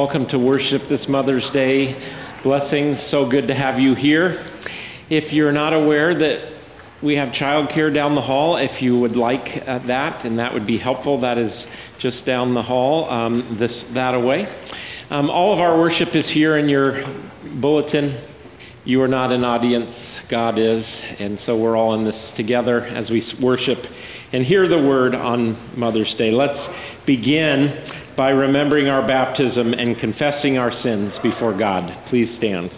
Welcome to worship this Mother's Day. Blessings, so good to have you here. If you're not aware that we have childcare down the hall, if you would like uh, that, and that would be helpful, that is just down the hall, um, this that away. Um, all of our worship is here in your bulletin. You are not an audience, God is, and so we're all in this together as we worship and hear the word on Mother's Day. Let's begin by remembering our baptism and confessing our sins before God. Please stand.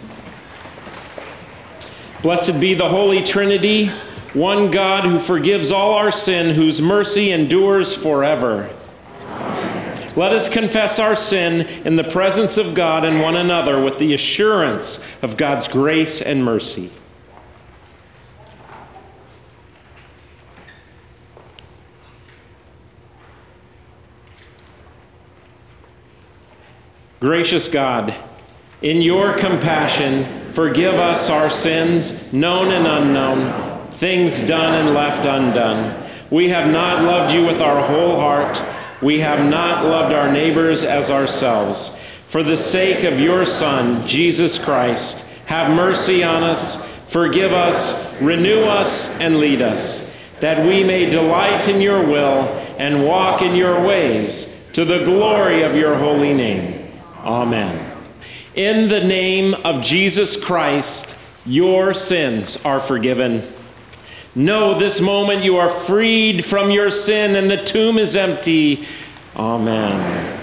Blessed be the Holy Trinity, one God who forgives all our sin, whose mercy endures forever. Let us confess our sin in the presence of God and one another with the assurance of God's grace and mercy. Gracious God, in your compassion, forgive us our sins, known and unknown, things done and left undone. We have not loved you with our whole heart. We have not loved our neighbors as ourselves. For the sake of your Son, Jesus Christ, have mercy on us, forgive us, renew us, and lead us, that we may delight in your will and walk in your ways, to the glory of your holy name. Amen. In the name of Jesus Christ, your sins are forgiven. Know this moment you are freed from your sin and the tomb is empty. Amen. The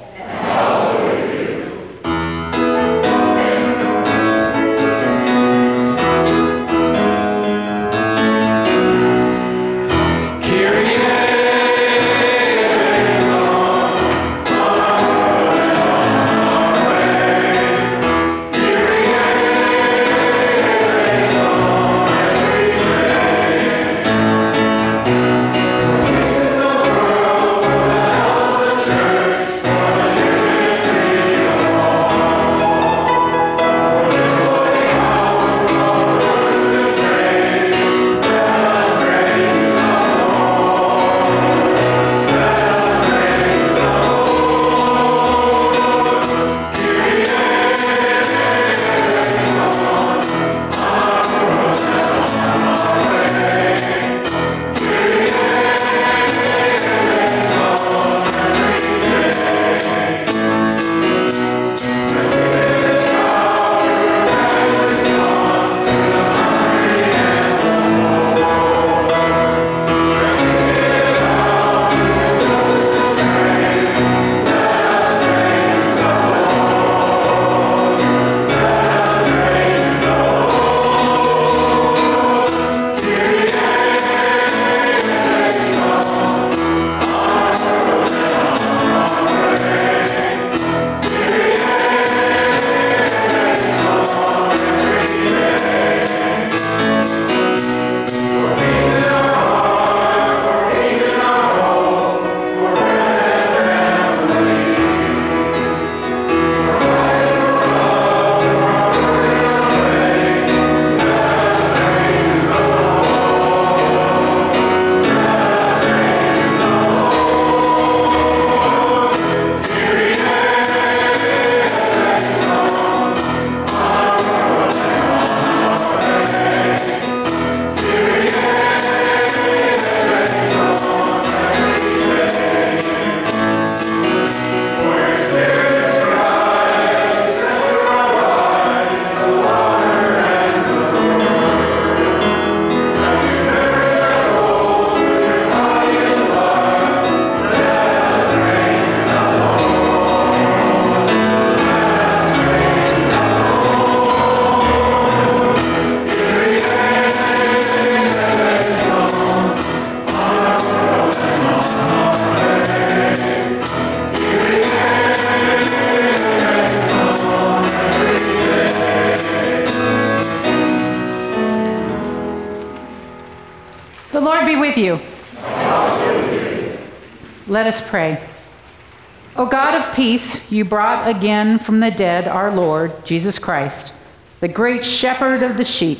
Brought again from the dead our Lord, Jesus Christ, the great shepherd of the sheep.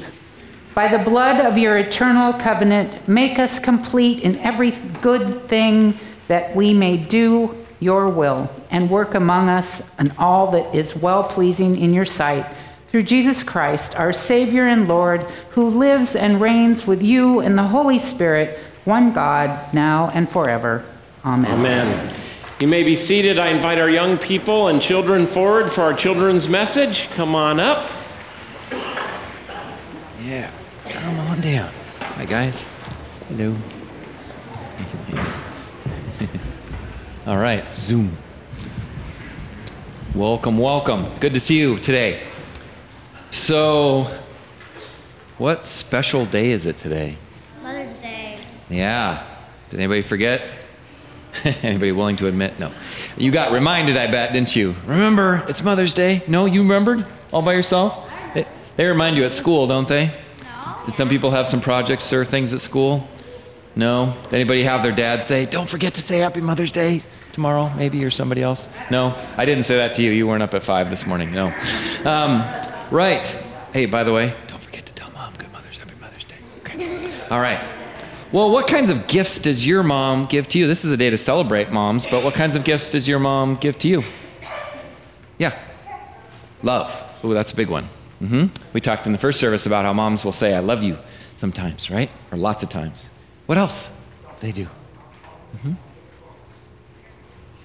By the blood of your eternal covenant, make us complete in every good thing that we may do your will and work among us in all that is well pleasing in your sight. Through Jesus Christ, our Savior and Lord, who lives and reigns with you in the Holy Spirit, one God, now and forever. Amen. Amen. You may be seated. I invite our young people and children forward for our children's message. Come on up. Yeah, come on down. Hi, guys. Hello. All right, Zoom. Welcome, welcome. Good to see you today. So, what special day is it today? Mother's Day. Yeah. Did anybody forget? Anybody willing to admit? No. You got reminded, I bet, didn't you? Remember, it's Mother's Day. No, you remembered all by yourself? They, they remind you at school, don't they? No. Did some people have some projects or things at school? No? Did anybody have their dad say, don't forget to say Happy Mother's Day tomorrow, maybe, or somebody else? No? I didn't say that to you. You weren't up at 5 this morning. No. Um, right. Hey, by the way, don't forget to tell mom Good Mother's Happy Mother's Day. Okay. All right. Well, what kinds of gifts does your mom give to you? This is a day to celebrate moms, but what kinds of gifts does your mom give to you? Yeah. Love. Oh, that's a big one. hmm We talked in the first service about how moms will say, I love you sometimes, right? Or lots of times. What else they do? hmm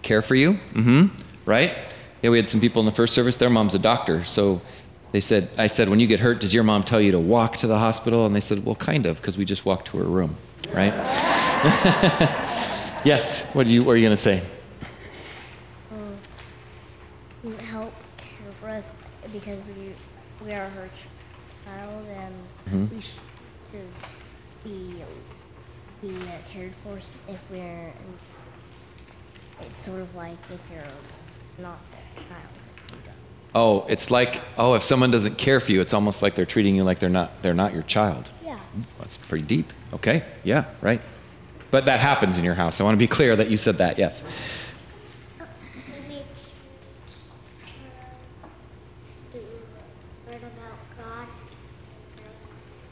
Care for you? hmm Right? Yeah, we had some people in the first service. Their mom's a doctor, so They said, I said, when you get hurt, does your mom tell you to walk to the hospital? And they said, well, kind of, because we just walked to her room, right? yes, what, are you, what are you going to say? help care for us because we we are her child and we should be be uh, cared for if we're. It's sort of like if you're not their child. Oh, it's like, oh, if someone doesn't care for you, it's almost like they're treating you like they're not, they're not your child. That's pretty deep. Okay, yeah, right. But that happens in your house. I want to be clear that you said that, yes.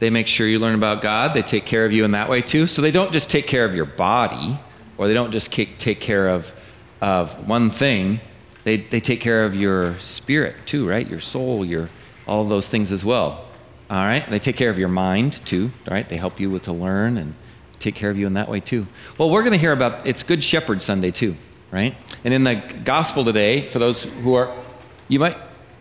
They make sure you learn about God. They take care of you in that way too. So they don't just take care of your body, or they don't just take care of, of one thing. They, they take care of your spirit too, right? Your soul, your all those things as well. All right? They take care of your mind too, right? They help you with to learn and take care of you in that way too. Well, we're going to hear about it's Good Shepherd Sunday too, right? And in the gospel today, for those who are, you might,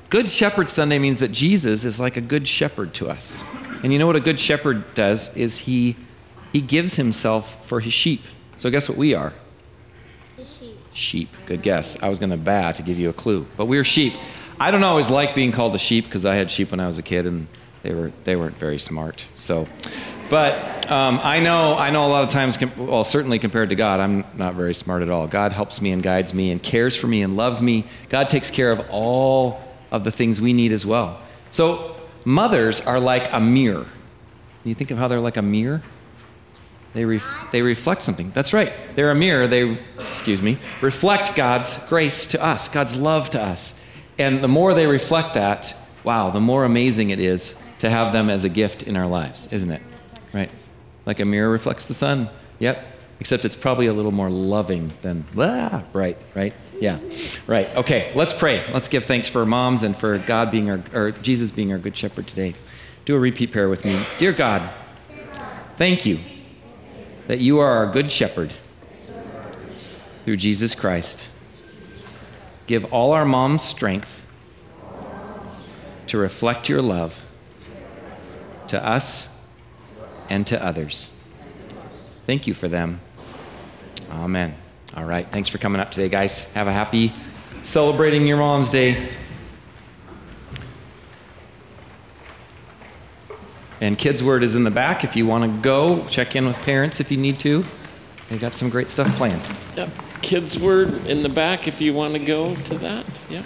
Good Shepherd Sunday means that Jesus is like a good shepherd to us. And you know what a good shepherd does is he he gives himself for his sheep. So guess what we are? Sheep. Good guess. I was going to bat to give you a clue, but we're sheep. I don't always like being called a sheep because I had sheep when I was a kid and they were they weren't very smart. So, but um, I know I know a lot of times, well, certainly compared to God, I'm not very smart at all. God helps me and guides me and cares for me and loves me. God takes care of all of the things we need as well. So mothers are like a mirror. You think of how they're like a mirror. They, ref- they reflect something. That's right. They're a mirror. They, excuse me, reflect God's grace to us, God's love to us. And the more they reflect that, wow, the more amazing it is to have them as a gift in our lives, isn't it? Right? Like a mirror reflects the sun. Yep. Except it's probably a little more loving than, ah, right, right? Yeah, right. Okay, let's pray. Let's give thanks for moms and for God being our, or Jesus being our good shepherd today. Do a repeat prayer with me. Dear God, thank you that you are our good shepherd through Jesus Christ. Give all our moms strength to reflect your love to us and to others. Thank you for them. Amen. All right. Thanks for coming up today, guys. Have a happy celebrating your mom's day. And Kids Word is in the back if you want to go. Check in with parents if you need to. They got some great stuff planned. Yep. Kids' Word in the back if you want to go to that. Yep.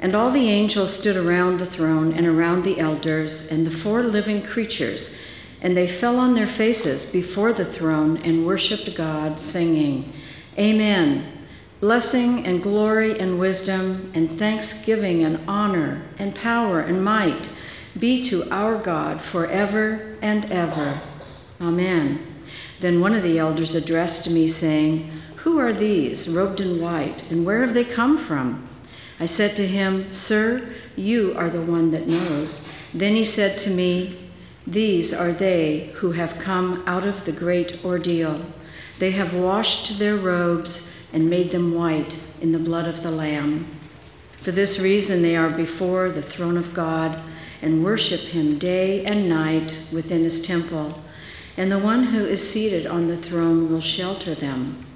And all the angels stood around the throne and around the elders and the four living creatures, and they fell on their faces before the throne and worshiped God, singing, Amen. Blessing and glory and wisdom and thanksgiving and honor and power and might be to our God forever and ever. Amen. Then one of the elders addressed me, saying, Who are these, robed in white, and where have they come from? I said to him, Sir, you are the one that knows. Then he said to me, These are they who have come out of the great ordeal. They have washed their robes and made them white in the blood of the Lamb. For this reason, they are before the throne of God and worship him day and night within his temple. And the one who is seated on the throne will shelter them.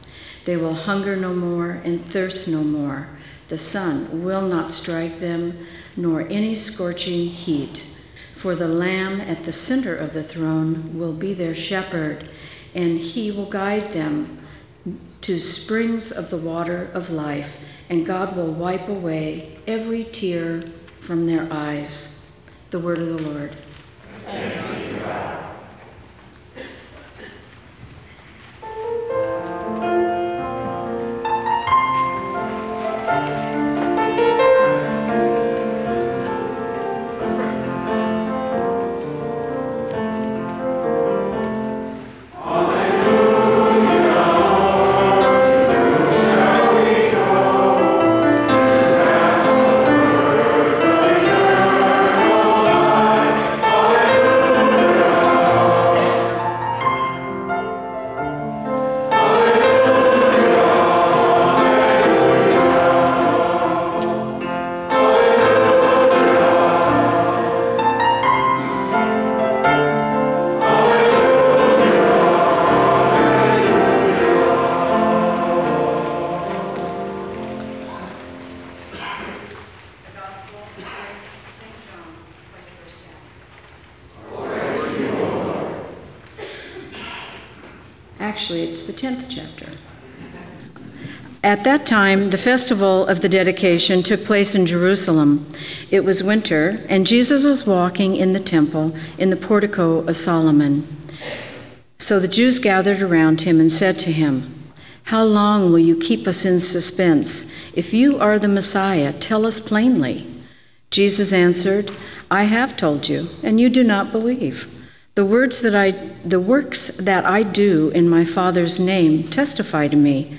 They will hunger no more and thirst no more. The sun will not strike them, nor any scorching heat. For the Lamb at the center of the throne will be their shepherd, and he will guide them to springs of the water of life, and God will wipe away every tear from their eyes. The word of the Lord. Actually, At that time, the festival of the dedication took place in Jerusalem. It was winter, and Jesus was walking in the temple in the portico of Solomon. So the Jews gathered around him and said to him, How long will you keep us in suspense? If you are the Messiah, tell us plainly. Jesus answered, I have told you, and you do not believe. The words that I the works that I do in my Father's name testify to me.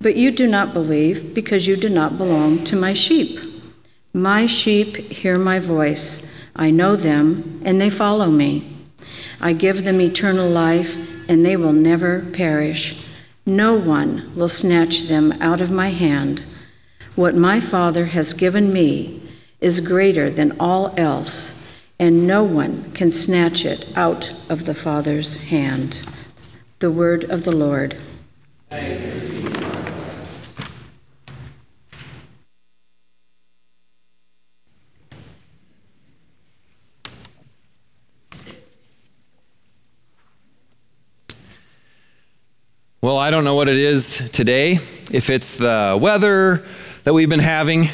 But you do not believe because you do not belong to my sheep. My sheep hear my voice. I know them, and they follow me. I give them eternal life, and they will never perish. No one will snatch them out of my hand. What my Father has given me is greater than all else, and no one can snatch it out of the Father's hand. The word of the Lord. Thanks. Well, I don't know what it is today. If it's the weather that we've been having,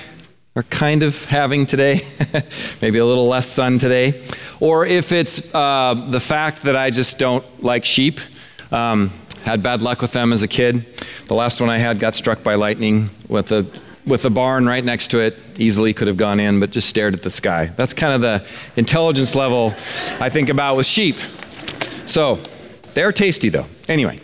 or kind of having today, maybe a little less sun today, or if it's uh, the fact that I just don't like sheep. Um, had bad luck with them as a kid. The last one I had got struck by lightning with a with a barn right next to it. Easily could have gone in, but just stared at the sky. That's kind of the intelligence level I think about with sheep. So they're tasty though. Anyway.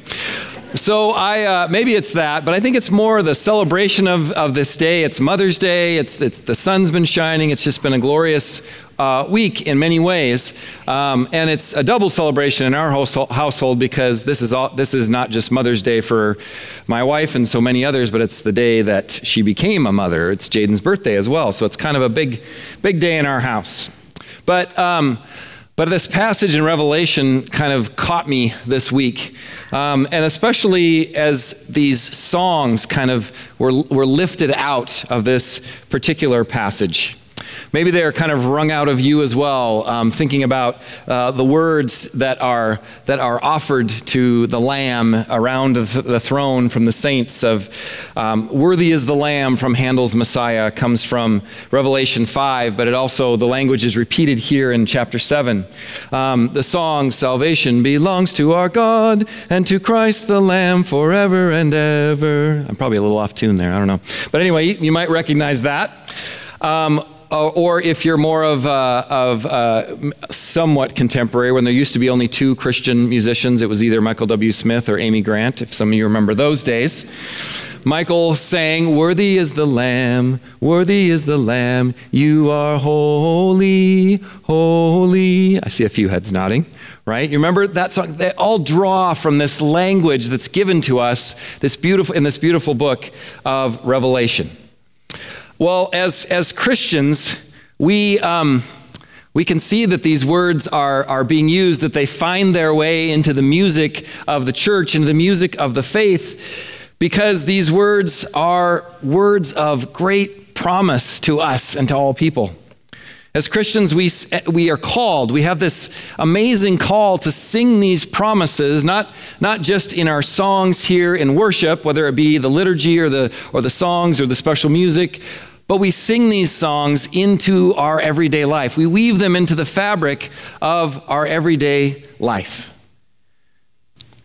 So I uh, maybe it's that, but I think it's more the celebration of, of this day. It's Mother's Day. It's, it's the sun's been shining. It's just been a glorious uh, week in many ways, um, and it's a double celebration in our household because this is all, this is not just Mother's Day for my wife and so many others, but it's the day that she became a mother. It's Jaden's birthday as well, so it's kind of a big big day in our house. But um, but this passage in Revelation kind of caught me this week. Um, and especially as these songs kind of were, were lifted out of this particular passage. Maybe they are kind of wrung out of you as well, um, thinking about uh, the words that are, that are offered to the Lamb around the throne from the saints of um, Worthy is the Lamb from Handel's Messiah comes from Revelation 5, but it also, the language is repeated here in chapter 7. Um, the song, Salvation belongs to our God and to Christ the Lamb forever and ever. I'm probably a little off tune there, I don't know. But anyway, you might recognize that. Um, uh, or if you're more of, uh, of uh, somewhat contemporary, when there used to be only two Christian musicians, it was either Michael W. Smith or Amy Grant, if some of you remember those days. Michael sang, Worthy is the Lamb, worthy is the Lamb, you are holy, holy. I see a few heads nodding, right? You remember that song? They all draw from this language that's given to us this beautiful, in this beautiful book of Revelation. Well, as, as Christians, we, um, we can see that these words are, are being used, that they find their way into the music of the church, into the music of the faith, because these words are words of great promise to us and to all people. As Christians, we, we are called, we have this amazing call to sing these promises, not, not just in our songs here in worship, whether it be the liturgy or the, or the songs or the special music, but we sing these songs into our everyday life. We weave them into the fabric of our everyday life.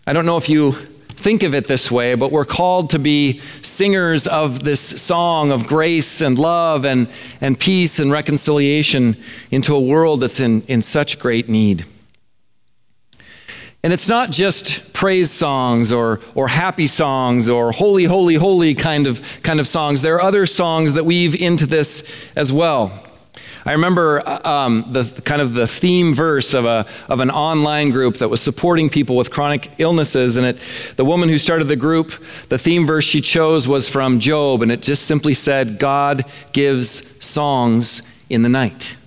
I don't know if you think of it this way, but we're called to be singers of this song of grace and love and, and peace and reconciliation into a world that's in, in such great need. And it's not just praise songs or, or happy songs or holy, holy, holy kind of, kind of songs. There are other songs that weave into this as well. I remember uh, um, the kind of the theme verse of, a, of an online group that was supporting people with chronic illnesses. And it, the woman who started the group, the theme verse she chose was from Job. And it just simply said, God gives songs in the night.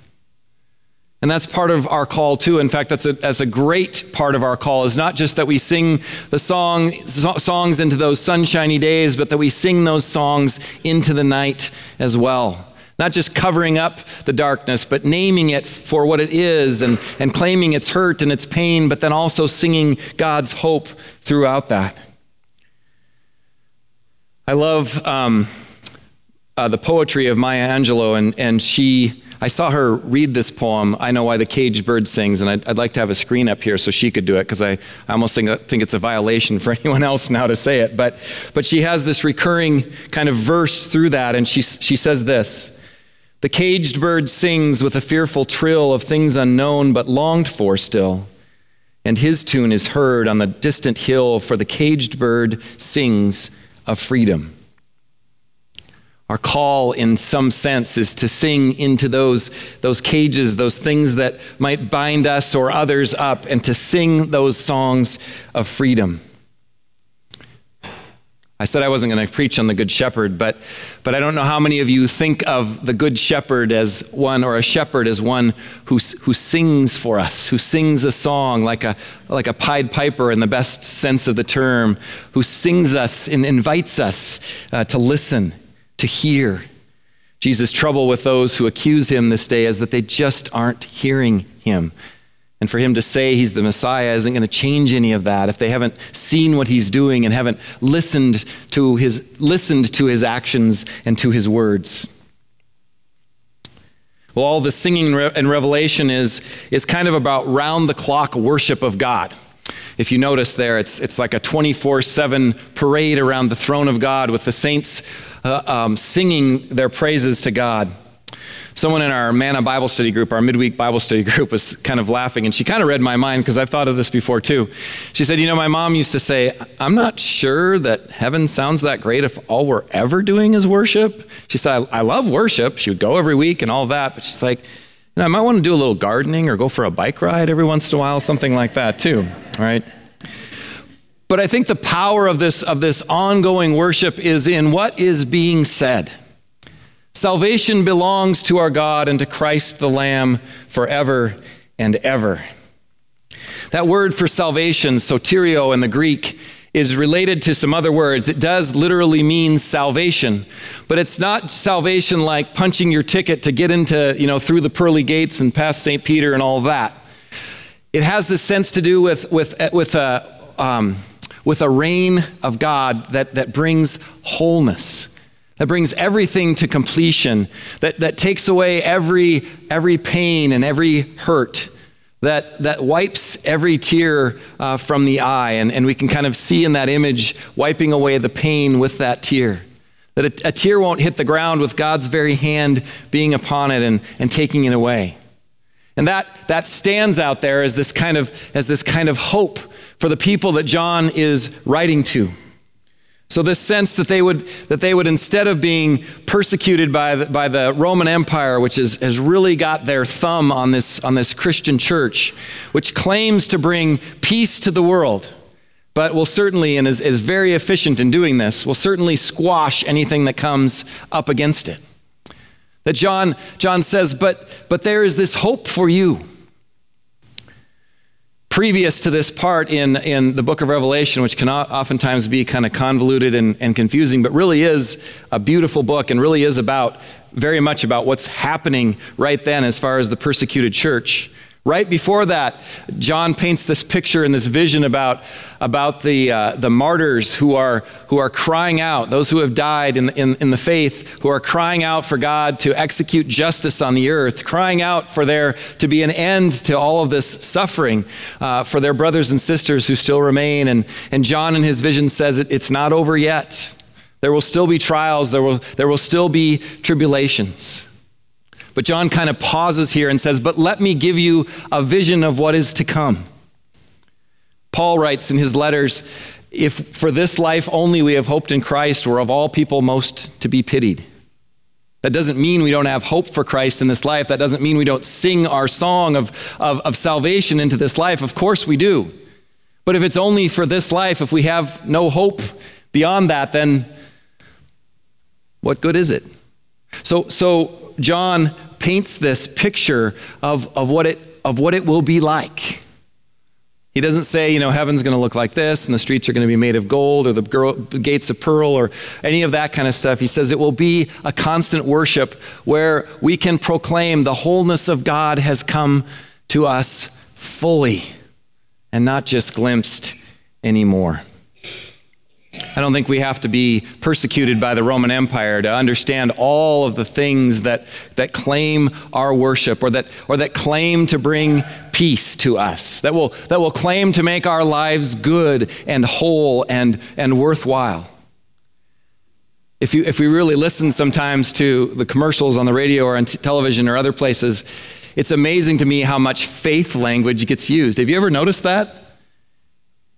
And that's part of our call too. In fact, that's a, that's a great part of our call is not just that we sing the song, songs into those sunshiny days, but that we sing those songs into the night as well. Not just covering up the darkness, but naming it for what it is and, and claiming its hurt and its pain, but then also singing God's hope throughout that. I love um, uh, the poetry of Maya Angelou, and, and she, I saw her read this poem, I Know Why the Caged Bird Sings, and I'd, I'd like to have a screen up here so she could do it, because I, I almost think, think it's a violation for anyone else now to say it. But, but she has this recurring kind of verse through that, and she, she says this The caged bird sings with a fearful trill of things unknown but longed for still. And his tune is heard on the distant hill, for the caged bird sings of freedom. Our call, in some sense, is to sing into those, those cages, those things that might bind us or others up, and to sing those songs of freedom. I said I wasn't going to preach on the Good Shepherd, but, but I don't know how many of you think of the Good Shepherd as one, or a shepherd as one who, who sings for us, who sings a song like a, like a Pied Piper in the best sense of the term, who sings us and invites us uh, to listen to hear. Jesus' trouble with those who accuse him this day is that they just aren't hearing him. And for him to say he's the Messiah isn't going to change any of that if they haven't seen what he's doing and haven't listened to his, listened to his actions and to his words. Well, all the singing and Revelation is, is kind of about round the clock worship of God. If you notice there, it's, it's like a 24 7 parade around the throne of God with the saints uh, um, singing their praises to God. Someone in our Manna Bible study group, our midweek Bible study group, was kind of laughing, and she kind of read my mind because I've thought of this before too. She said, You know, my mom used to say, I'm not sure that heaven sounds that great if all we're ever doing is worship. She said, I, I love worship. She would go every week and all that, but she's like, you know, I might want to do a little gardening or go for a bike ride every once in a while, something like that too, right? But I think the power of this, of this ongoing worship is in what is being said. Salvation belongs to our God and to Christ the Lamb forever and ever. That word for salvation, soterio in the Greek, is related to some other words. It does literally mean salvation, but it's not salvation like punching your ticket to get into, you know, through the pearly gates and past St. Peter and all that. It has this sense to do with, with, with a, um, with a reign of God that, that brings wholeness, that brings everything to completion, that, that takes away every, every pain and every hurt, that, that wipes every tear uh, from the eye. And, and we can kind of see in that image wiping away the pain with that tear. That a, a tear won't hit the ground with God's very hand being upon it and, and taking it away. And that, that stands out there as this kind of, as this kind of hope for the people that John is writing to. So this sense that they would that they would instead of being persecuted by the, by the Roman Empire, which is, has really got their thumb on this on this Christian church, which claims to bring peace to the world, but will certainly and is, is very efficient in doing this, will certainly squash anything that comes up against it. That John John says, but but there is this hope for you previous to this part in, in the book of Revelation, which can oftentimes be kind of convoluted and, and confusing, but really is a beautiful book and really is about very much about what's happening right then as far as the persecuted church. Right before that, John paints this picture and this vision about, about the, uh, the martyrs who are, who are crying out, those who have died in, in, in the faith, who are crying out for God to execute justice on the earth, crying out for there to be an end to all of this suffering uh, for their brothers and sisters who still remain. And, and John in his vision says it, it's not over yet. There will still be trials, there will, there will still be tribulations. But John kind of pauses here and says, But let me give you a vision of what is to come. Paul writes in his letters, If for this life only we have hoped in Christ, we're of all people most to be pitied. That doesn't mean we don't have hope for Christ in this life. That doesn't mean we don't sing our song of, of, of salvation into this life. Of course we do. But if it's only for this life, if we have no hope beyond that, then what good is it? So, so John paints this picture of, of, what it, of what it will be like. He doesn't say, you know, heaven's going to look like this and the streets are going to be made of gold or the girl, gates of pearl or any of that kind of stuff. He says it will be a constant worship where we can proclaim the wholeness of God has come to us fully and not just glimpsed anymore. I don't think we have to be persecuted by the Roman Empire to understand all of the things that, that claim our worship or that, or that claim to bring peace to us, that will, that will claim to make our lives good and whole and, and worthwhile. If, you, if we really listen sometimes to the commercials on the radio or on t- television or other places, it's amazing to me how much faith language gets used. Have you ever noticed that?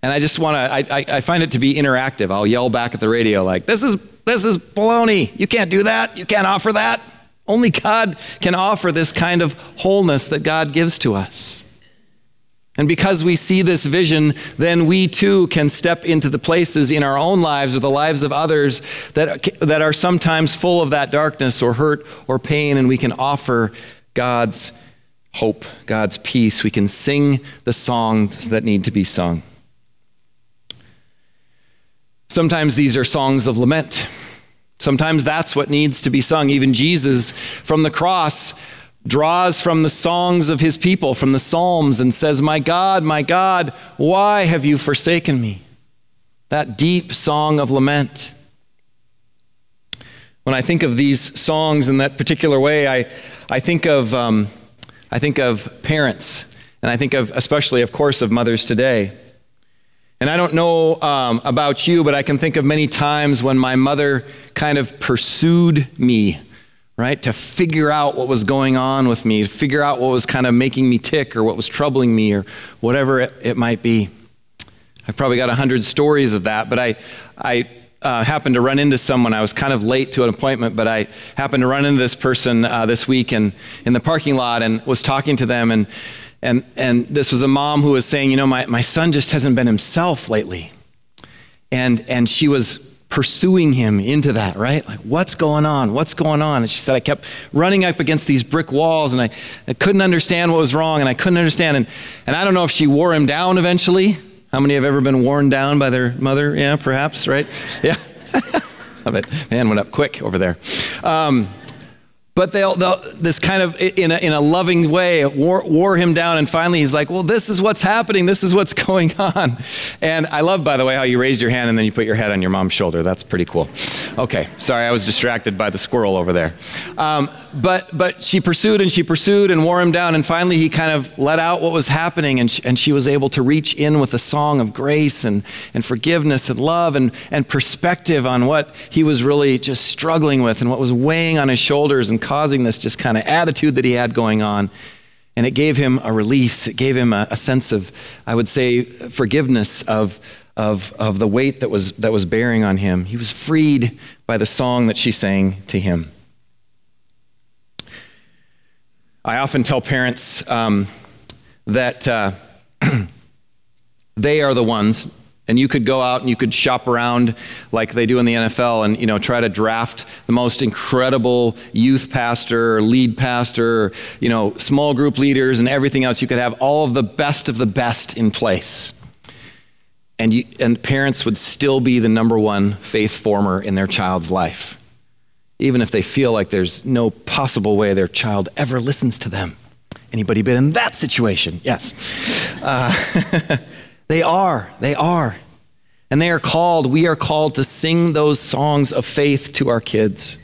And I just want to, I, I find it to be interactive. I'll yell back at the radio like, this is, this is baloney. You can't do that. You can't offer that. Only God can offer this kind of wholeness that God gives to us. And because we see this vision, then we too can step into the places in our own lives or the lives of others that, that are sometimes full of that darkness or hurt or pain, and we can offer God's hope, God's peace. We can sing the songs that need to be sung. Sometimes these are songs of lament. Sometimes that's what needs to be sung. Even Jesus from the cross draws from the songs of his people, from the Psalms, and says, My God, my God, why have you forsaken me? That deep song of lament. When I think of these songs in that particular way, I, I, think, of, um, I think of parents, and I think of, especially, of course, of mothers today. And I don't know um, about you, but I can think of many times when my mother kind of pursued me, right, to figure out what was going on with me, to figure out what was kind of making me tick or what was troubling me or whatever it, it might be. I've probably got a hundred stories of that, but I, I uh, happened to run into someone. I was kind of late to an appointment, but I happened to run into this person uh, this week in, in the parking lot and was talking to them. And and, and this was a mom who was saying, you know, my, my son just hasn't been himself lately. And, and she was pursuing him into that, right? Like, what's going on? What's going on? And she said, I kept running up against these brick walls and I, I couldn't understand what was wrong and I couldn't understand. And, and I don't know if she wore him down eventually. How many have ever been worn down by their mother? Yeah, perhaps, right? Yeah. Love it. Man went up quick over there. Um, but they'll, they'll, this kind of in a, in a loving way wore, wore him down and finally he's like well this is what's happening. This is what's going on. And i love by the way how you raised your hand and then you put your head on your mom's shoulder. That's pretty cool. Okay sorry i was distracted by the squirrel over there. Um, but but she pursued and she pursued and wore him down and finally he kind of let out what was happening and she, and she was able to reach in with a song of grace and, and forgiveness and love and, and perspective on what he was really just struggling with and what was weighing on his shoulders and causing this just kind of attitude that he had going on. And it gave him a release. It gave him a, a sense of, I would say, forgiveness of, of, of the weight that was, that was bearing on him. He was freed by the song that she sang to him. I often tell parents um, that uh, they are the ones and you could go out and you could shop around like they do in the NFL and you know try to draft the most incredible youth pastor or lead pastor or you know small group leaders and everything else. You could have all of the best of the best in place. And you, and parents would still be the number one faith former in their child's life even if they feel like there's no possible way their child ever listens to them. Anybody been in that situation? Yes. Uh, They are. They are. And they are called, we are called to sing those songs of faith to our kids.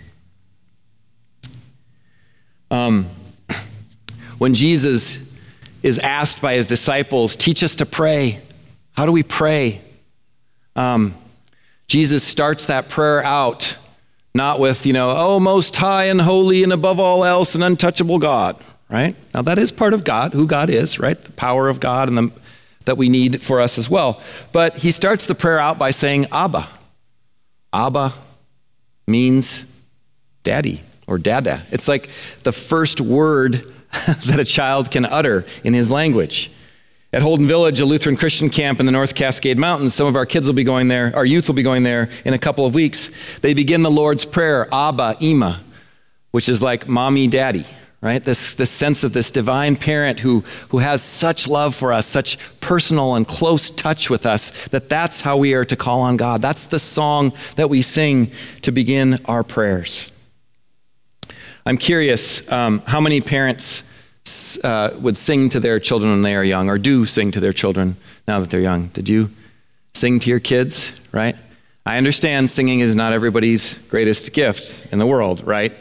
Um, when Jesus is asked by his disciples, teach us to pray. How do we pray? Um, Jesus starts that prayer out not with, you know, oh, most high and holy and above all else, an untouchable God, right? Now, that is part of God, who God is, right? The power of God and the that we need for us as well. But he starts the prayer out by saying, Abba. Abba means daddy or dada. It's like the first word that a child can utter in his language. At Holden Village, a Lutheran Christian camp in the North Cascade Mountains, some of our kids will be going there, our youth will be going there in a couple of weeks. They begin the Lord's Prayer, Abba, Ima, which is like mommy, daddy, right? This, this sense of this divine parent who, who has such love for us, such personal and close touch with us, that that's how we are to call on God. That's the song that we sing to begin our prayers. I'm curious um, how many parents uh, would sing to their children when they are young, or do sing to their children now that they're young. Did you sing to your kids, right? I understand singing is not everybody's greatest gift in the world, right?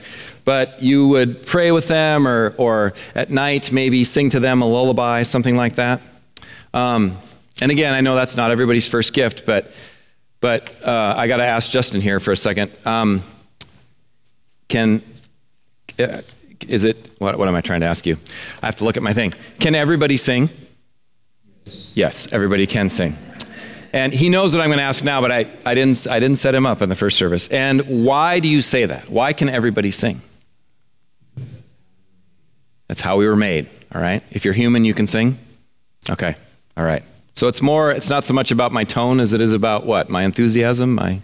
But you would pray with them or, or at night maybe sing to them a lullaby, something like that. Um, and again, I know that's not everybody's first gift, but, but uh, I got to ask Justin here for a second. Um, can, uh, is it, what, what am I trying to ask you? I have to look at my thing. Can everybody sing? Yes, everybody can sing. And he knows what I'm going to ask now, but I, I, didn't, I didn't set him up in the first service. And why do you say that? Why can everybody sing? That's how we were made, all right? If you're human, you can sing? Okay, all right. So it's more, it's not so much about my tone as it is about what? My enthusiasm, my,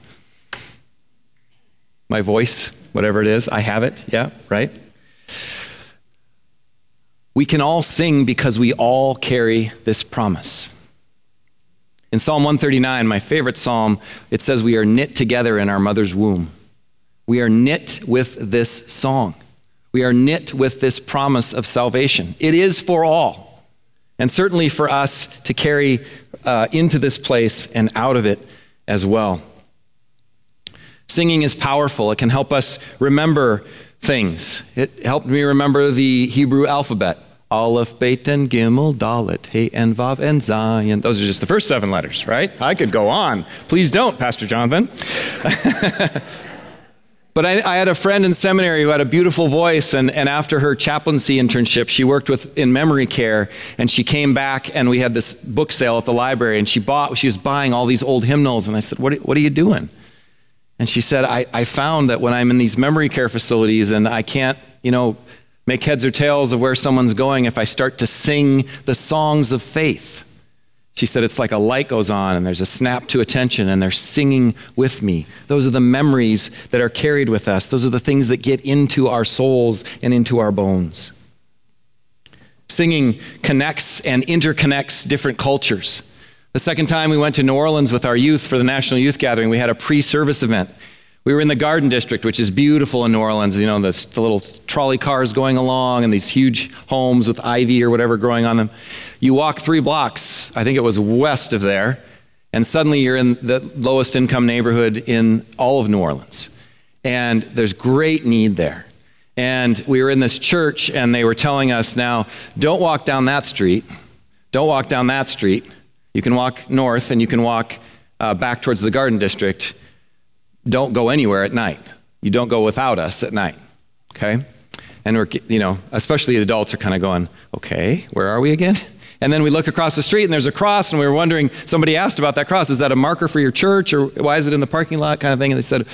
my voice, whatever it is. I have it, yeah, right? We can all sing because we all carry this promise. In Psalm 139, my favorite psalm, it says we are knit together in our mother's womb. We are knit with this song. We are knit with this promise of salvation. It is for all, and certainly for us to carry uh, into this place and out of it as well. Singing is powerful, it can help us remember things. It helped me remember the Hebrew alphabet. Aleph, Bet, and Gimel, Dalet, He, and Vav, and Zayin. Those are just the first seven letters, right? I could go on. Please don't, Pastor Jonathan. but I, I, had a friend in seminary who had a beautiful voice, and, and after her chaplaincy internship, she worked with in memory care, and she came back, and we had this book sale at the library, and she bought, she was buying all these old hymnals, and I said, "What, what are you doing?" And she said, I, I found that when I'm in these memory care facilities and I can't, you know, make heads or tails of where someone's going if I start to sing the songs of faith. She said it's like a light goes on and there's a snap to attention and they're singing with me. Those are the memories that are carried with us. Those are the things that get into our souls and into our bones. Singing connects and interconnects different cultures. The second time we went to New Orleans with our youth for the National Youth Gathering, we had a pre service event. We were in the Garden District, which is beautiful in New Orleans. You know, the, the, little trolley cars going along and these huge homes with ivy or whatever growing on them. You walk three blocks, I think it was west of there, and suddenly you're in the lowest income neighborhood in all of New Orleans. And there's great need there. And we were in this church, and they were telling us now, don't walk down that street. Don't walk down that street. You can walk north and you can walk uh, back towards the Garden District don't go anywhere at night. You don't go without us at night. Okay? And we're, you know, especially the adults are kind of going, okay, where are we again? And then we look across the street and there's a cross, and we were wondering, somebody asked about that cross. Is that a marker for your church, or why is it in the parking lot, kind of thing? And they said,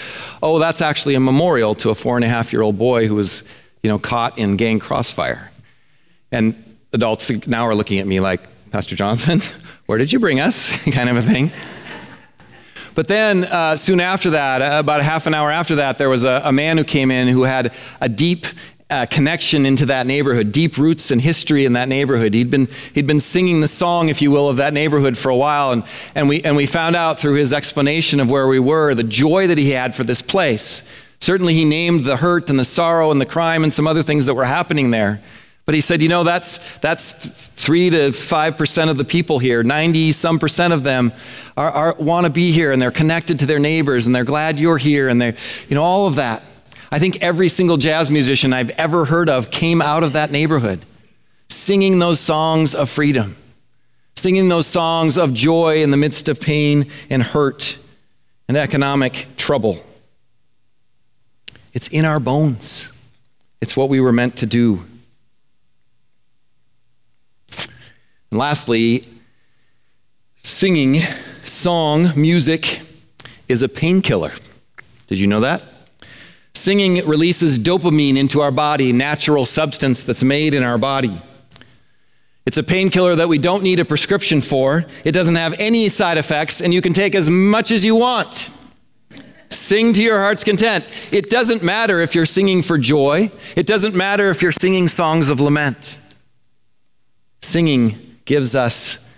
oh, that's actually a memorial to a four and a half year old boy who was, you know, caught in gang crossfire. And adults now are looking at me like, Pastor Jonathan, where did you bring us? kind of a thing. But then, uh, soon after that, uh, about a half an hour after that, there was a, a man who came in who had a deep uh, connection into that neighborhood, deep roots and history in that neighborhood. He'd been, he'd been singing the song, if you will, of that neighborhood for a while. And, and, we, and we found out through his explanation of where we were the joy that he had for this place. Certainly, he named the hurt and the sorrow and the crime and some other things that were happening there. But he said, you know, that's, that's three to five percent of the people here. 90 some percent of them are, are want to be here and they're connected to their neighbors and they're glad you're here and they're, you know, all of that. I think every single jazz musician I've ever heard of came out of that neighborhood singing those songs of freedom, singing those songs of joy in the midst of pain and hurt and economic trouble. It's in our bones, it's what we were meant to do. And lastly, singing, song, music is a painkiller. Did you know that? Singing releases dopamine into our body, natural substance that's made in our body. It's a painkiller that we don't need a prescription for. It doesn't have any side effects, and you can take as much as you want. Sing to your heart's content. It doesn't matter if you're singing for joy, it doesn't matter if you're singing songs of lament. Singing gives us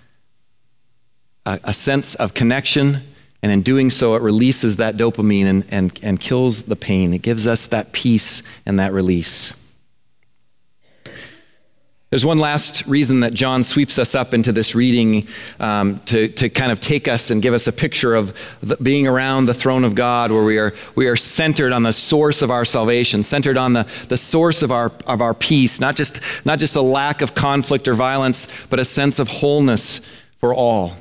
a, a sense of connection, and in doing so, it releases that dopamine and, and, and kills the pain. It gives us that peace and that release. There's one last reason that John sweeps us up into this reading um, to, to kind of take us and give us a picture of the, being around the throne of God, where we are, we are centered on the source of our salvation, centered on the, the source of our, of our peace, not just, not just a lack of conflict or violence, but a sense of wholeness for all.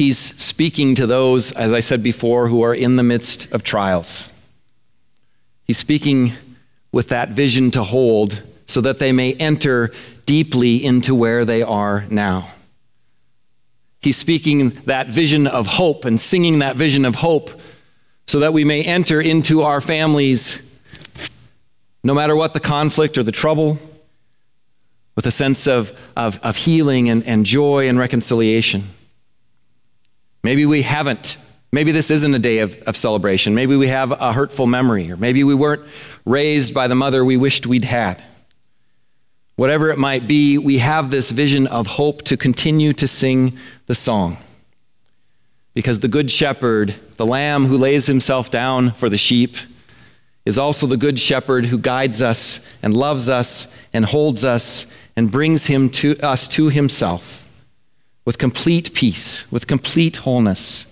He's speaking to those, as I said before, who are in the midst of trials. He's speaking with that vision to hold so that they may enter deeply into where they are now. He's speaking that vision of hope and singing that vision of hope so that we may enter into our families, no matter what the conflict or the trouble, with a sense of, of, of healing and, and joy and reconciliation. Maybe we haven't. Maybe this isn't a day of, of celebration. Maybe we have a hurtful memory, or maybe we weren't raised by the mother we wished we'd had. Whatever it might be, we have this vision of hope to continue to sing the song. Because the Good Shepherd, the Lamb who lays himself down for the sheep, is also the Good Shepherd who guides us and loves us and holds us and brings him to us to himself with complete peace, with complete wholeness.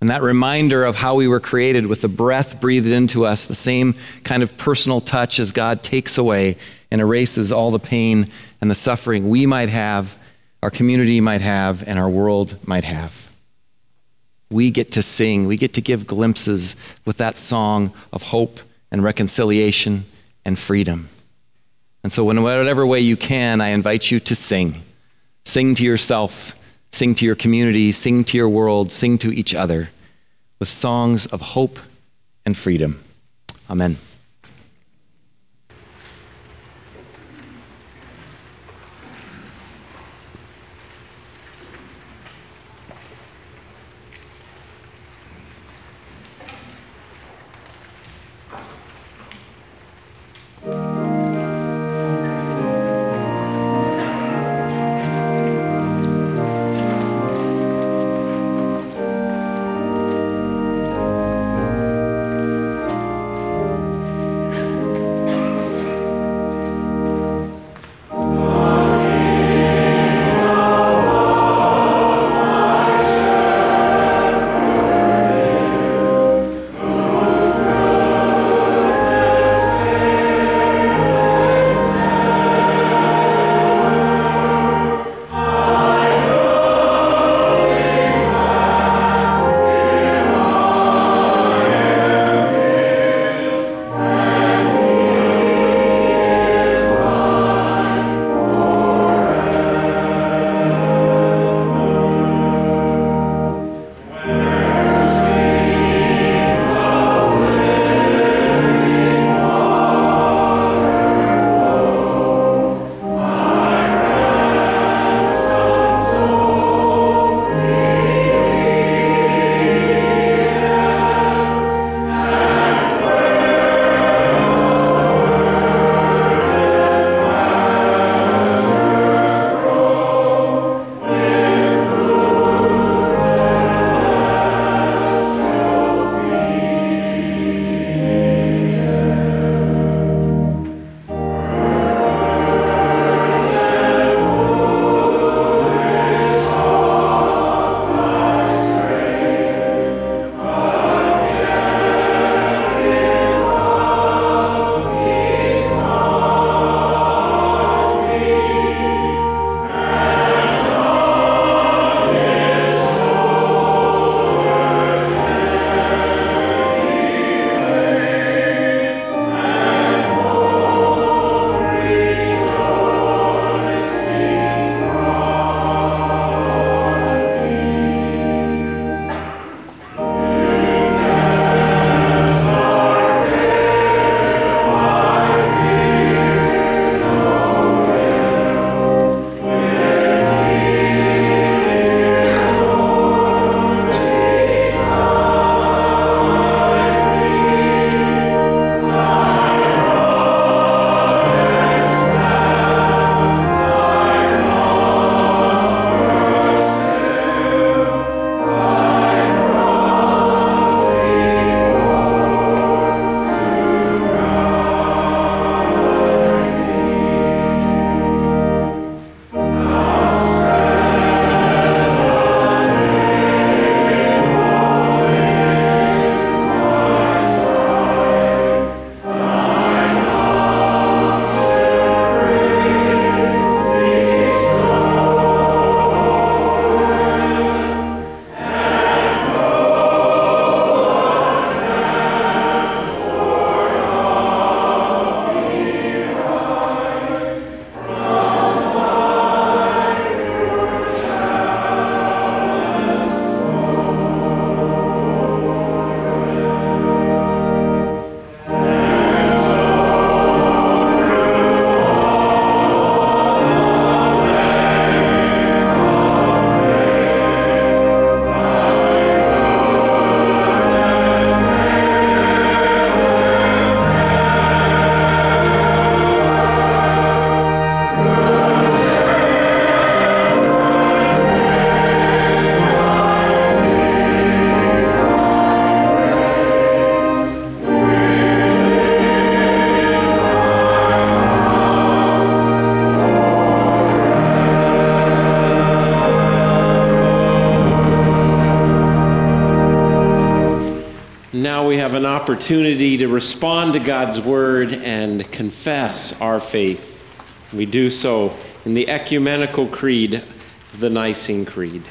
And that reminder of how we were created with the breath breathed into us, the same kind of personal touch as God takes away and erases all the pain and the suffering we might have, our community might have, and our world might have. We get to sing, we get to give glimpses with that song of hope and reconciliation and freedom. And so, in whatever way you can, I invite you to sing. Sing to yourself, sing to your community, sing to your world, sing to each other with songs of hope and freedom. Amen. Have an opportunity to respond to God's word and confess our faith. We do so in the ecumenical creed, the Nicene Creed.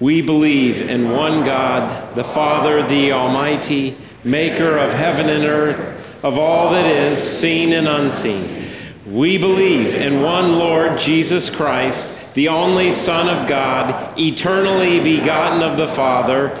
We believe in one God, the Father, the Almighty, maker of heaven and earth, of all that is seen and unseen. We believe in one Lord Jesus Christ, the only Son of God, eternally begotten of the Father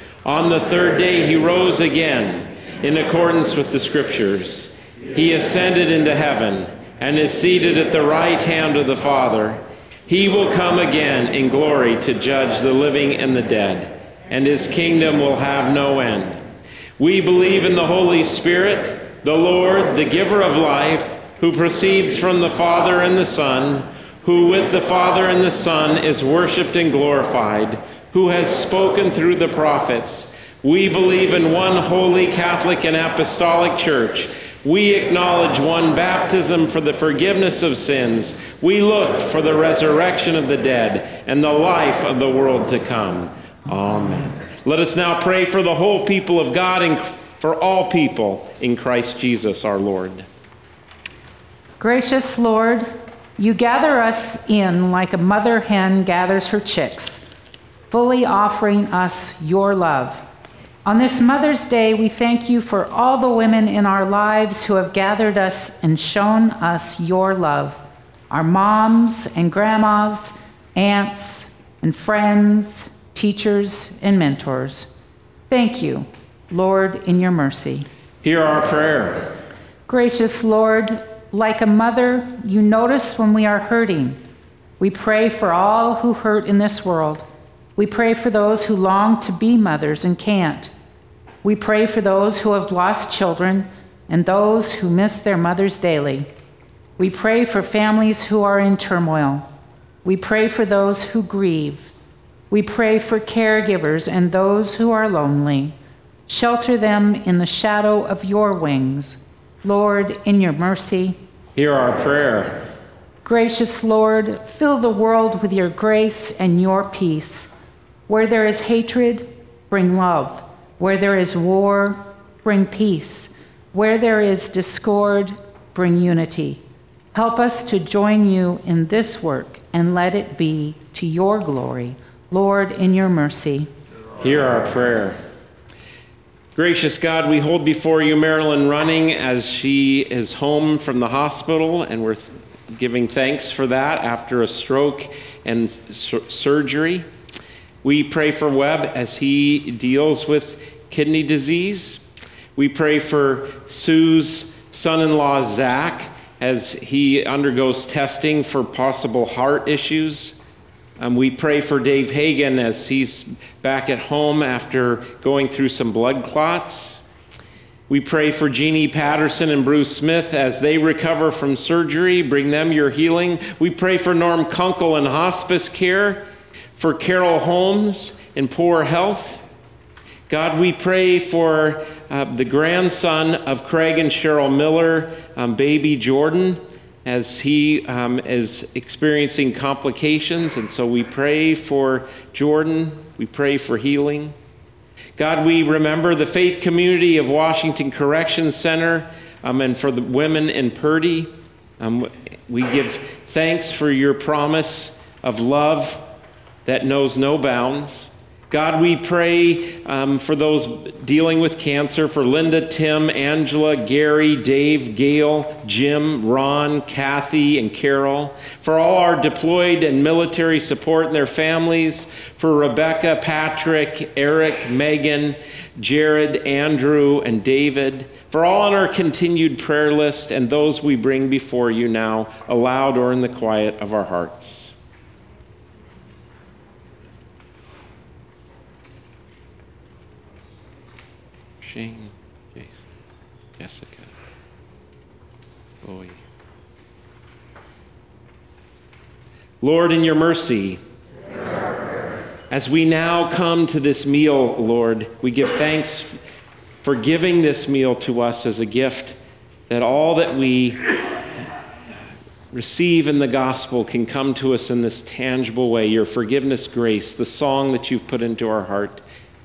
On the third day, he rose again in accordance with the Scriptures. He ascended into heaven and is seated at the right hand of the Father. He will come again in glory to judge the living and the dead, and his kingdom will have no end. We believe in the Holy Spirit, the Lord, the giver of life, who proceeds from the Father and the Son, who with the Father and the Son is worshiped and glorified who has spoken through the prophets. We believe in one holy Catholic and Apostolic Church. We acknowledge one baptism for the forgiveness of sins. We look for the resurrection of the dead and the life of the world to come. Amen. Let us now pray for the whole people of God and for all people in Christ Jesus our Lord. Gracious Lord, you gather us in like a mother hen gathers her chicks fully offering us your love. On this Mother's Day, we thank you for all the women in our lives who have gathered us and shown us your love our moms and grandmas, aunts and friends, teachers and mentors. Thank you, Lord, in your mercy. Hear our prayer. Gracious Lord, like a mother, you notice when we are hurting. We pray for all who hurt in this world we pray for those who long to be mothers and can't. We pray for those who have lost children and those who miss their mothers daily. We pray for families who are in turmoil. We pray for those who grieve. We pray for caregivers and those who are lonely. Shelter them in the shadow of your wings. Lord, in your mercy, hear our prayer. Gracious Lord, fill the world with your grace and your peace. Where there is hatred, bring love. Where there is war, bring peace. Where there is discord, bring unity. Help us to join you in this work and let it be to your glory. Lord, in your mercy. Hear our prayer. Gracious God, we hold before you Marilyn Running as she is home from the hospital, and we're giving thanks for that after a stroke and sur- surgery. We pray for Webb as he deals with kidney disease. We pray for Sue's son in law, Zach, as he undergoes testing for possible heart issues. Um, we pray for Dave Hagen as he's back at home after going through some blood clots. We pray for Jeannie Patterson and Bruce Smith as they recover from surgery. Bring them your healing. We pray for Norm Kunkel in hospice care for Carol Holmes in poor health. God, we pray for uh, the grandson of Craig and Cheryl Miller, um, baby Jordan, as he um, is experiencing complications. And so we pray for Jordan. We pray for healing. God, we remember the faith community of Washington Correction Center um, and for the women in Purdy. Um, we give thanks for your promise of love that knows no bounds. God, we pray um, for those dealing with cancer, for Linda, Tim, Angela, Gary, Dave, Gail, Jim, Ron, Kathy, and Carol, for all our deployed and military support and their families, for Rebecca, Patrick, Eric, Megan, Jared, Andrew, and David, for all on our continued prayer list and those we bring before you now, aloud or in the quiet of our hearts. Lord, in your mercy, as we now come to this meal, Lord, we give thanks for giving this meal to us as a gift, that all that we receive in the gospel can come to us in this tangible way your forgiveness, grace, the song that you've put into our heart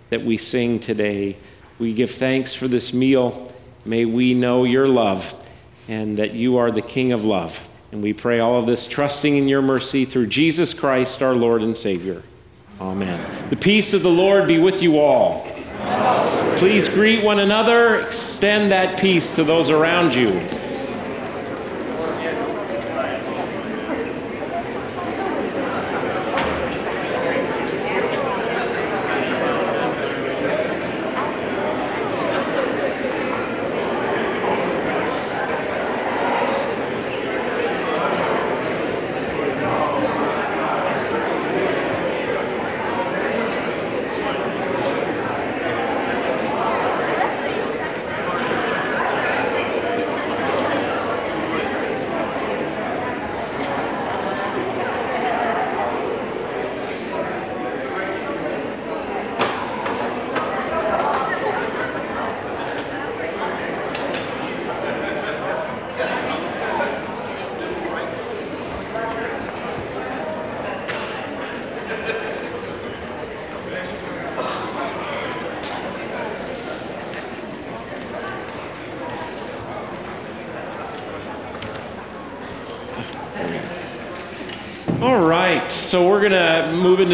that we sing today. We give thanks for this meal. May we know your love and that you are the King of love. And we pray all of this trusting in your mercy through Jesus Christ, our Lord and Savior. Amen. The peace of the Lord be with you all. Please greet one another, extend that peace to those around you. All right, so we're going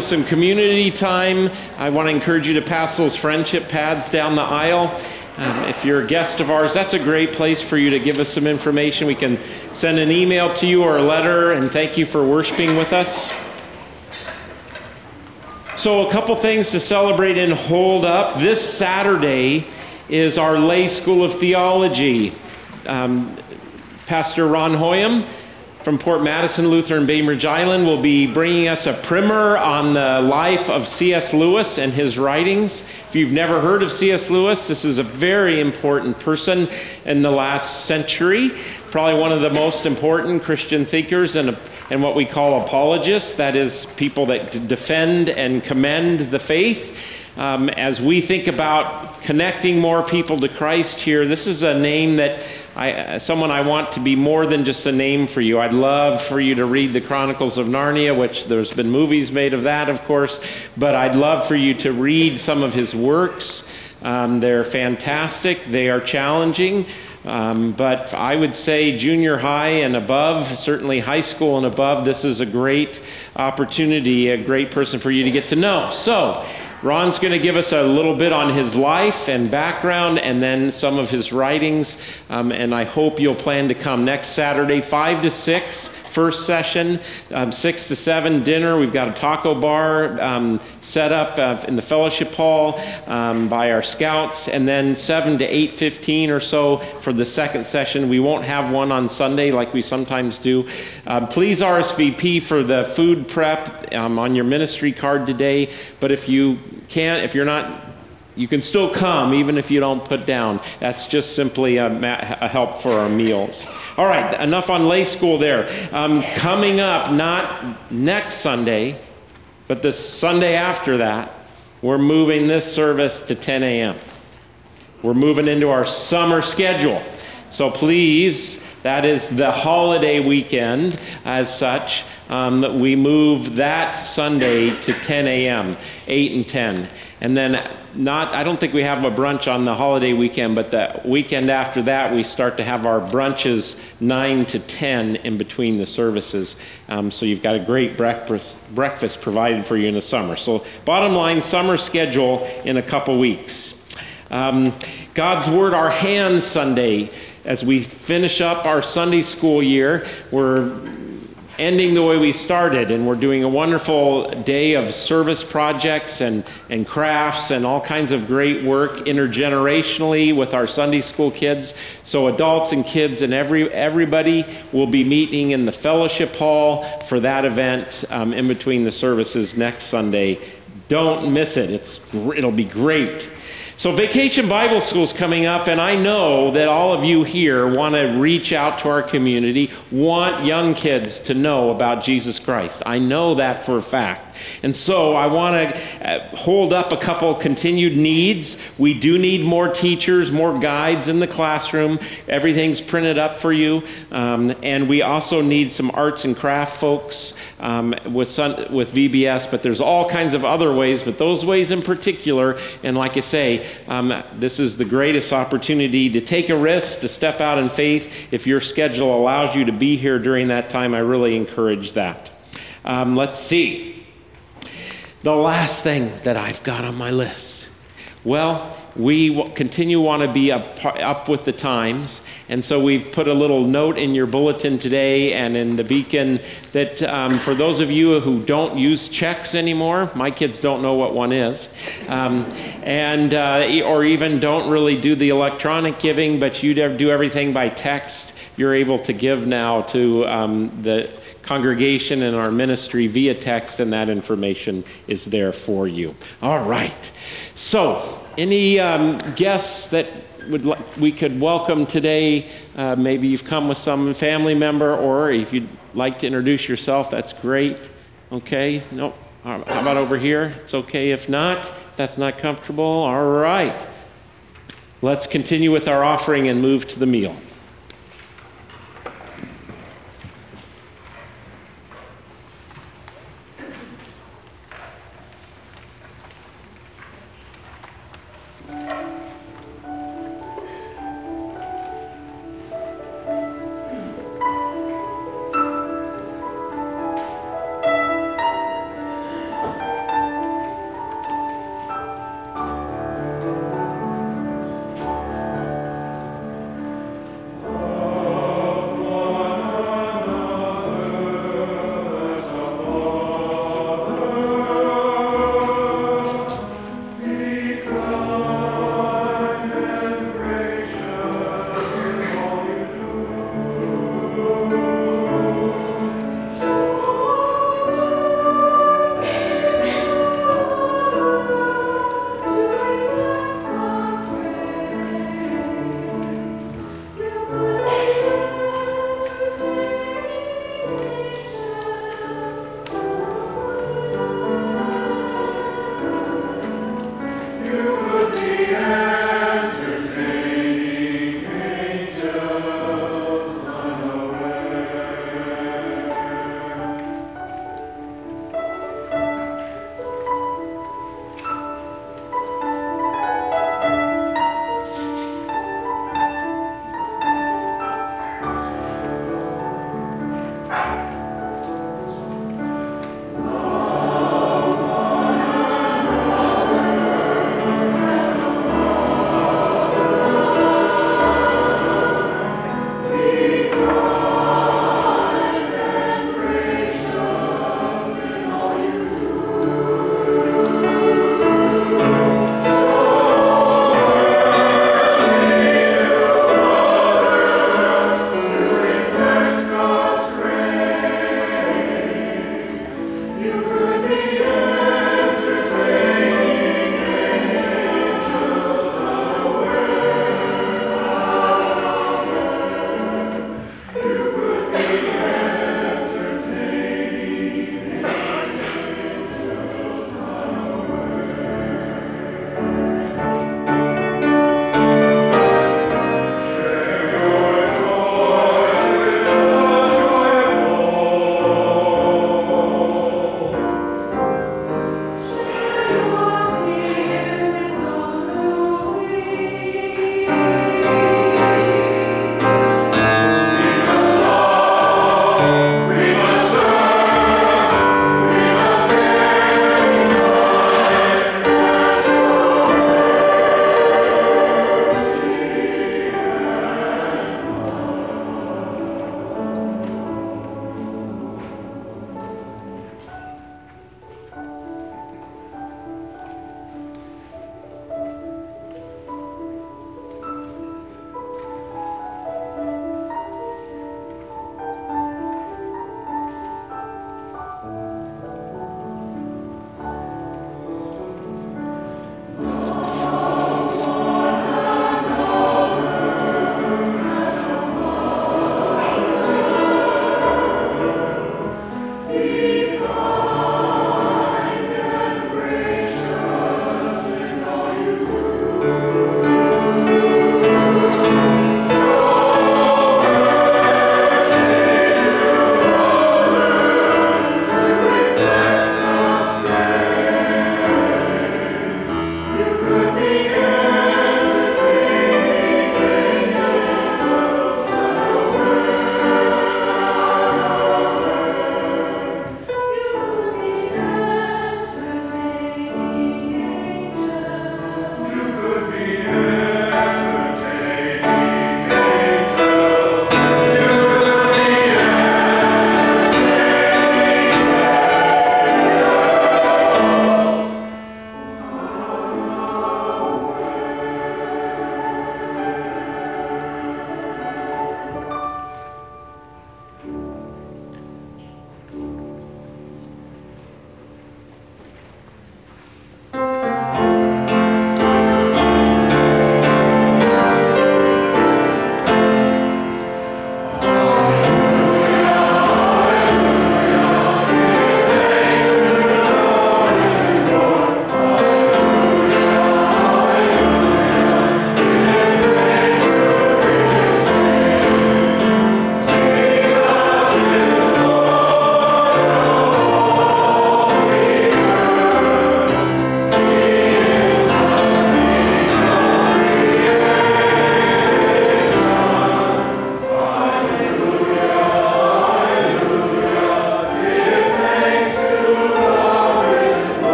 to some community time. I want to encourage you to pass those friendship pads down the aisle. Um, if you're a guest of ours, that's a great place for you to give us some information. We can send an email to you or a letter, and thank you for worshiping with us. So, a couple things to celebrate and hold up. This Saturday is our Lay School of Theology. Um, Pastor Ron Hoyam from Port Madison Lutheran Bainbridge Island will be bringing us a primer on the life of C.S. Lewis and his writings. If you've never heard of C.S. Lewis, this is a very important person in the last century, probably one of the most important Christian thinkers and, and what we call apologists, that is, people that defend and commend the faith. Um, as we think about connecting more people to Christ here, this is a name that I, someone I want to be more than just a name for you. I'd love for you to read the Chronicles of Narnia, which there's been movies made of that, of course, but I'd love for you to read some of his works. Um, they're fantastic, they are challenging. Um, but I would say junior high and above, certainly high school and above, this is a great opportunity, a great person for you to get to know. So, Ron's going to give us a little bit on his life and background and then some of his writings. Um, and I hope you'll plan to come next Saturday, 5 to 6 first session, um, six to seven dinner. We've got a taco bar um, set up uh, in the fellowship hall um, by our scouts, and then seven to eight fifteen or so for the second session. We won't have one on Sunday like we sometimes do. Uh, please RSVP for the food prep um, on your ministry card today. But if you can't, if you're not you can still come even if you don't put down. That's just simply a, a help for our meals. All right, enough on lay school there. Um, coming up, not next Sunday, but the Sunday after that, we're moving this service to 10 a.m. We're moving into our summer schedule. So please, that is the holiday weekend as such. Um, we move that Sunday to 10 a.m., 8 and 10. And then not i don't think we have a brunch on the holiday weekend but the weekend after that we start to have our brunches 9 to 10 in between the services. Um, so you've got a great breakfast breakfast provided for you in the summer. So bottom line summer schedule in a couple weeks. Um, god's word our hands sunday. As we finish up our sunday school year we're ending the way we started, and we're doing a wonderful day of service projects and, and crafts and all kinds of great work intergenerationally with our Sunday school kids. So adults and kids and every everybody will be meeting in the fellowship hall for that event um, in between the services next Sunday. Don't miss it. It's it'll be great. So, Vacation Bible School is coming up, and I know that all of you here want to reach out to our community, want young kids to know about Jesus Christ. I know that for a fact. And so I want to hold up a couple continued needs. We do need more teachers, more guides in the classroom. Everything's printed up for you. Um, and we also need some arts and craft folks um, with, Sun, with VBS, but there's all kinds of other ways, but those ways in particular. And like I say, um, this is the greatest opportunity to take a risk, to step out in faith. If your schedule allows you to be here during that time, I really encourage that. Um, let's see. The last thing that I've got on my list. Well, we continue want to be up, up with the times. And so we've put a little note in your bulletin today and in the beacon that um, for those of you who don't use checks anymore, my kids don't know what one is, um, and uh, or even don't really do the electronic giving, but you do everything by text. You're able to give now to um, the congregation and our ministry via text, and that information is there for you. All right. So, any um, guests that would li- we could welcome today? Uh, maybe you've come with some family member, or if you'd like to introduce yourself, that's great. Okay. No. How about over here? It's okay if not. That's not comfortable. All right. Let's continue with our offering and move to the meal.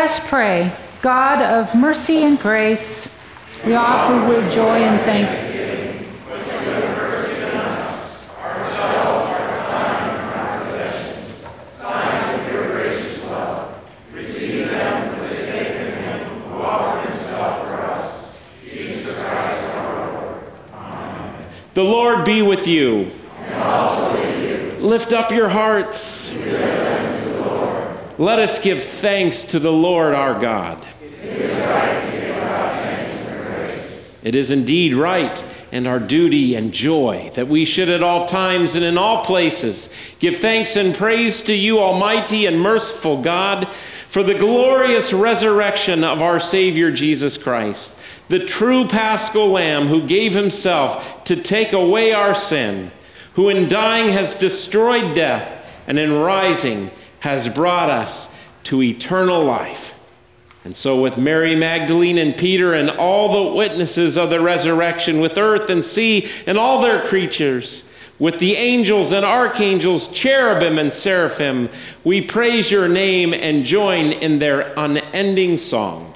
Us pray. God of mercy and grace, we offer with joy and thanksgiving. The Lord be with you. Lift up your hearts. Let us give thanks to the Lord our God. It is indeed right and our duty and joy that we should at all times and in all places give thanks and praise to you, Almighty and merciful God, for the glorious resurrection of our Savior Jesus Christ, the true paschal Lamb who gave himself to take away our sin, who in dying has destroyed death and in rising has brought us to eternal life. And so, with Mary Magdalene and Peter and all the witnesses of the resurrection, with earth and sea and all their creatures, with the angels and archangels, cherubim and seraphim, we praise your name and join in their unending song.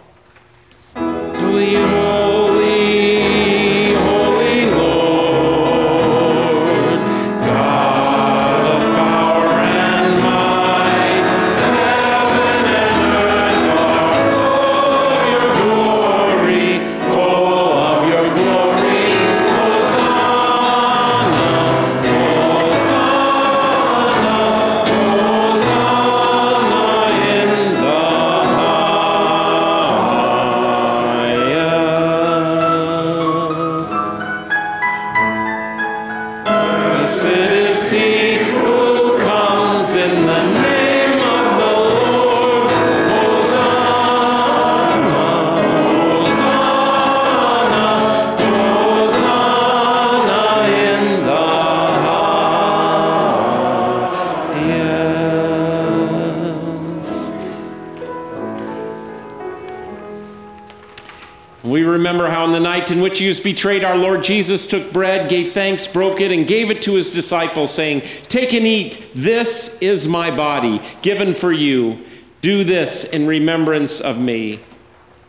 Night in which he was betrayed, our Lord Jesus took bread, gave thanks, broke it, and gave it to his disciples, saying, Take and eat. This is my body, given for you. Do this in remembrance of me.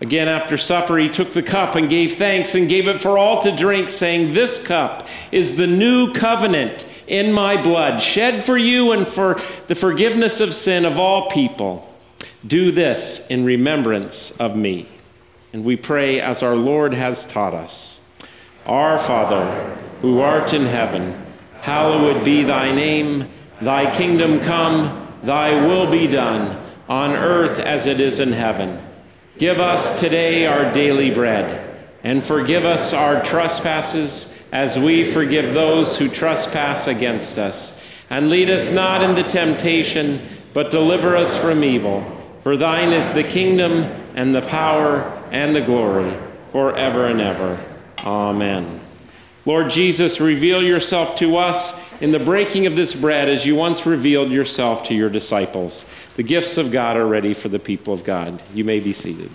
Again, after supper, he took the cup and gave thanks and gave it for all to drink, saying, This cup is the new covenant in my blood, shed for you and for the forgiveness of sin of all people. Do this in remembrance of me. And we pray as our Lord has taught us Our Father, who art in heaven, hallowed be thy name. Thy kingdom come, thy will be done, on earth as it is in heaven. Give us today our daily bread, and forgive us our trespasses as we forgive those who trespass against us. And lead us not into temptation, but deliver us from evil. For thine is the kingdom, and the power, and the glory, forever and ever. Amen. Lord Jesus, reveal yourself to us in the breaking of this bread as you once revealed yourself to your disciples. The gifts of God are ready for the people of God. You may be seated.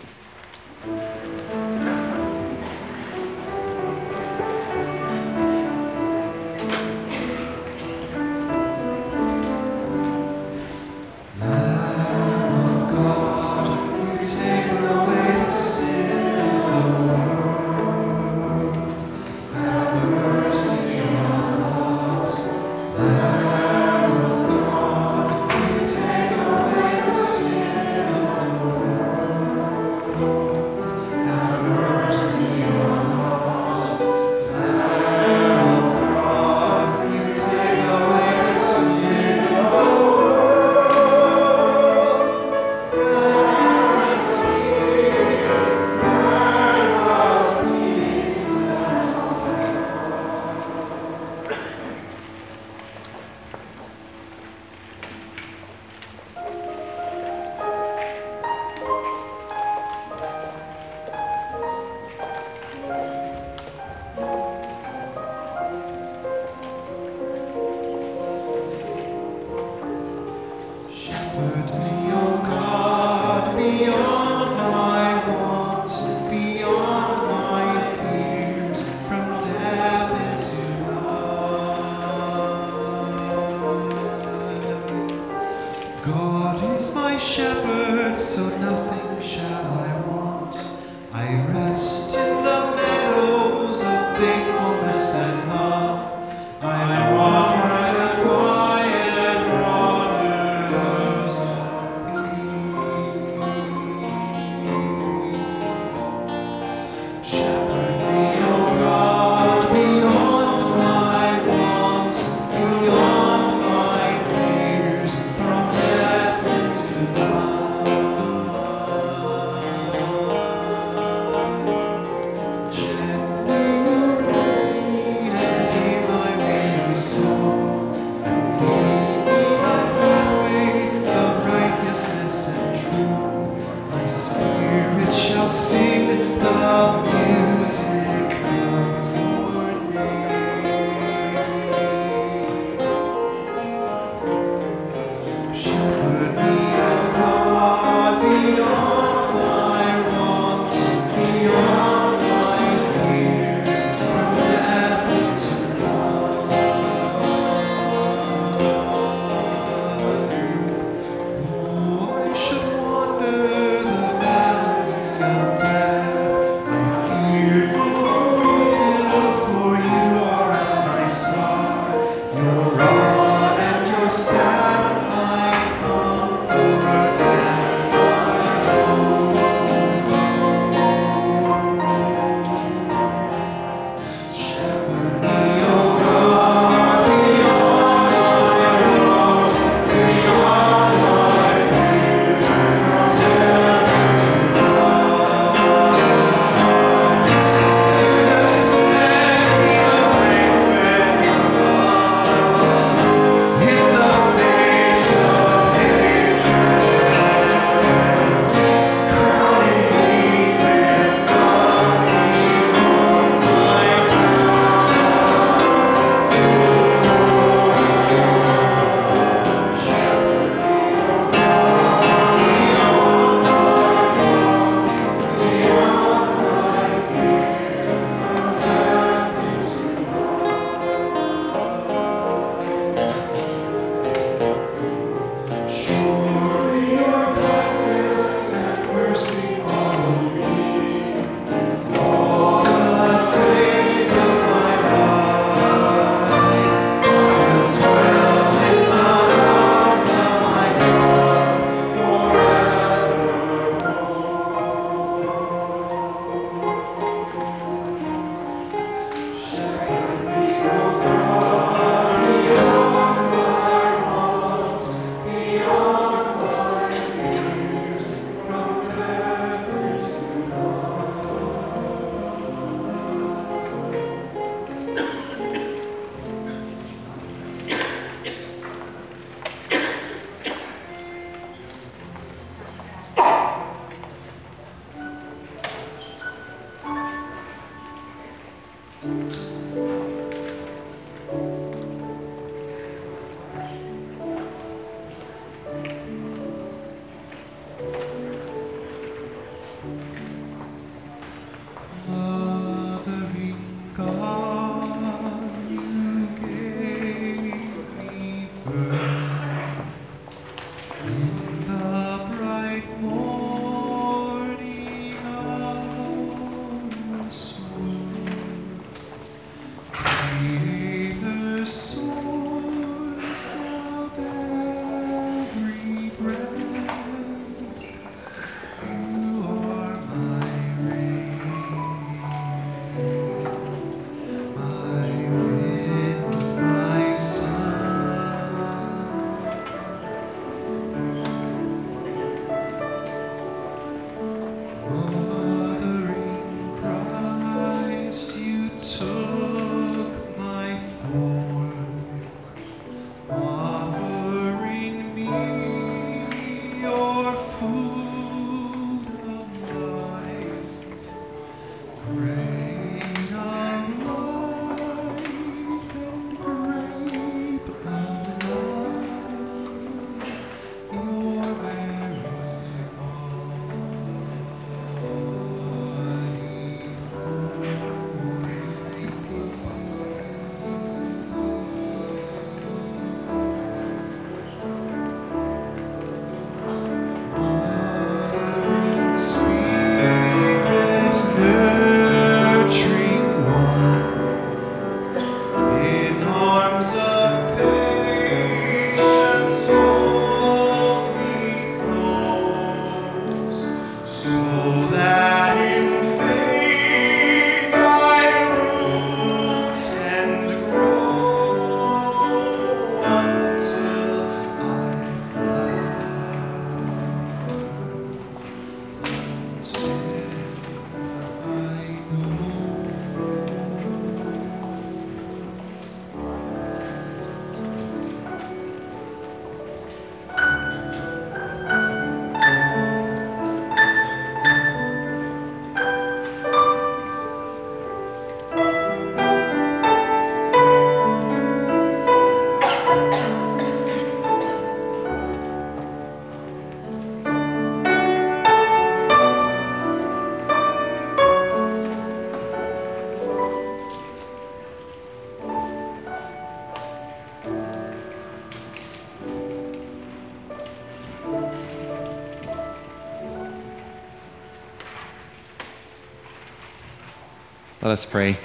Let us pray.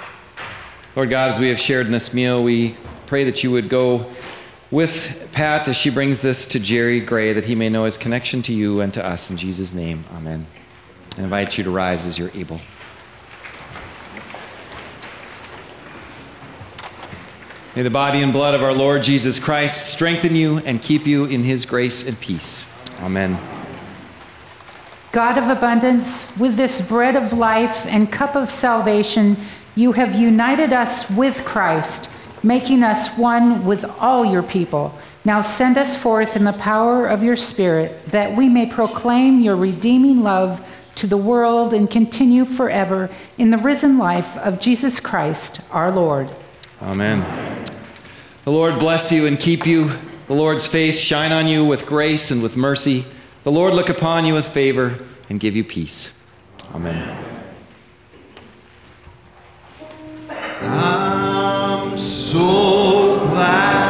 Lord God, as we have shared in this meal, we pray that you would go with Pat as she brings this to Jerry Gray, that he may know his connection to you and to us. In Jesus' name, amen. I invite you to rise as you're able. May the body and blood of our Lord Jesus Christ strengthen you and keep you in his grace and peace. Amen. God of abundance, with this bread of life and cup of salvation, you have united us with Christ, making us one with all your people. Now send us forth in the power of your Spirit, that we may proclaim your redeeming love to the world and continue forever in the risen life of Jesus Christ, our Lord. Amen. The Lord bless you and keep you. The Lord's face shine on you with grace and with mercy. The Lord look upon you with favor and give you peace. Amen. I'm so glad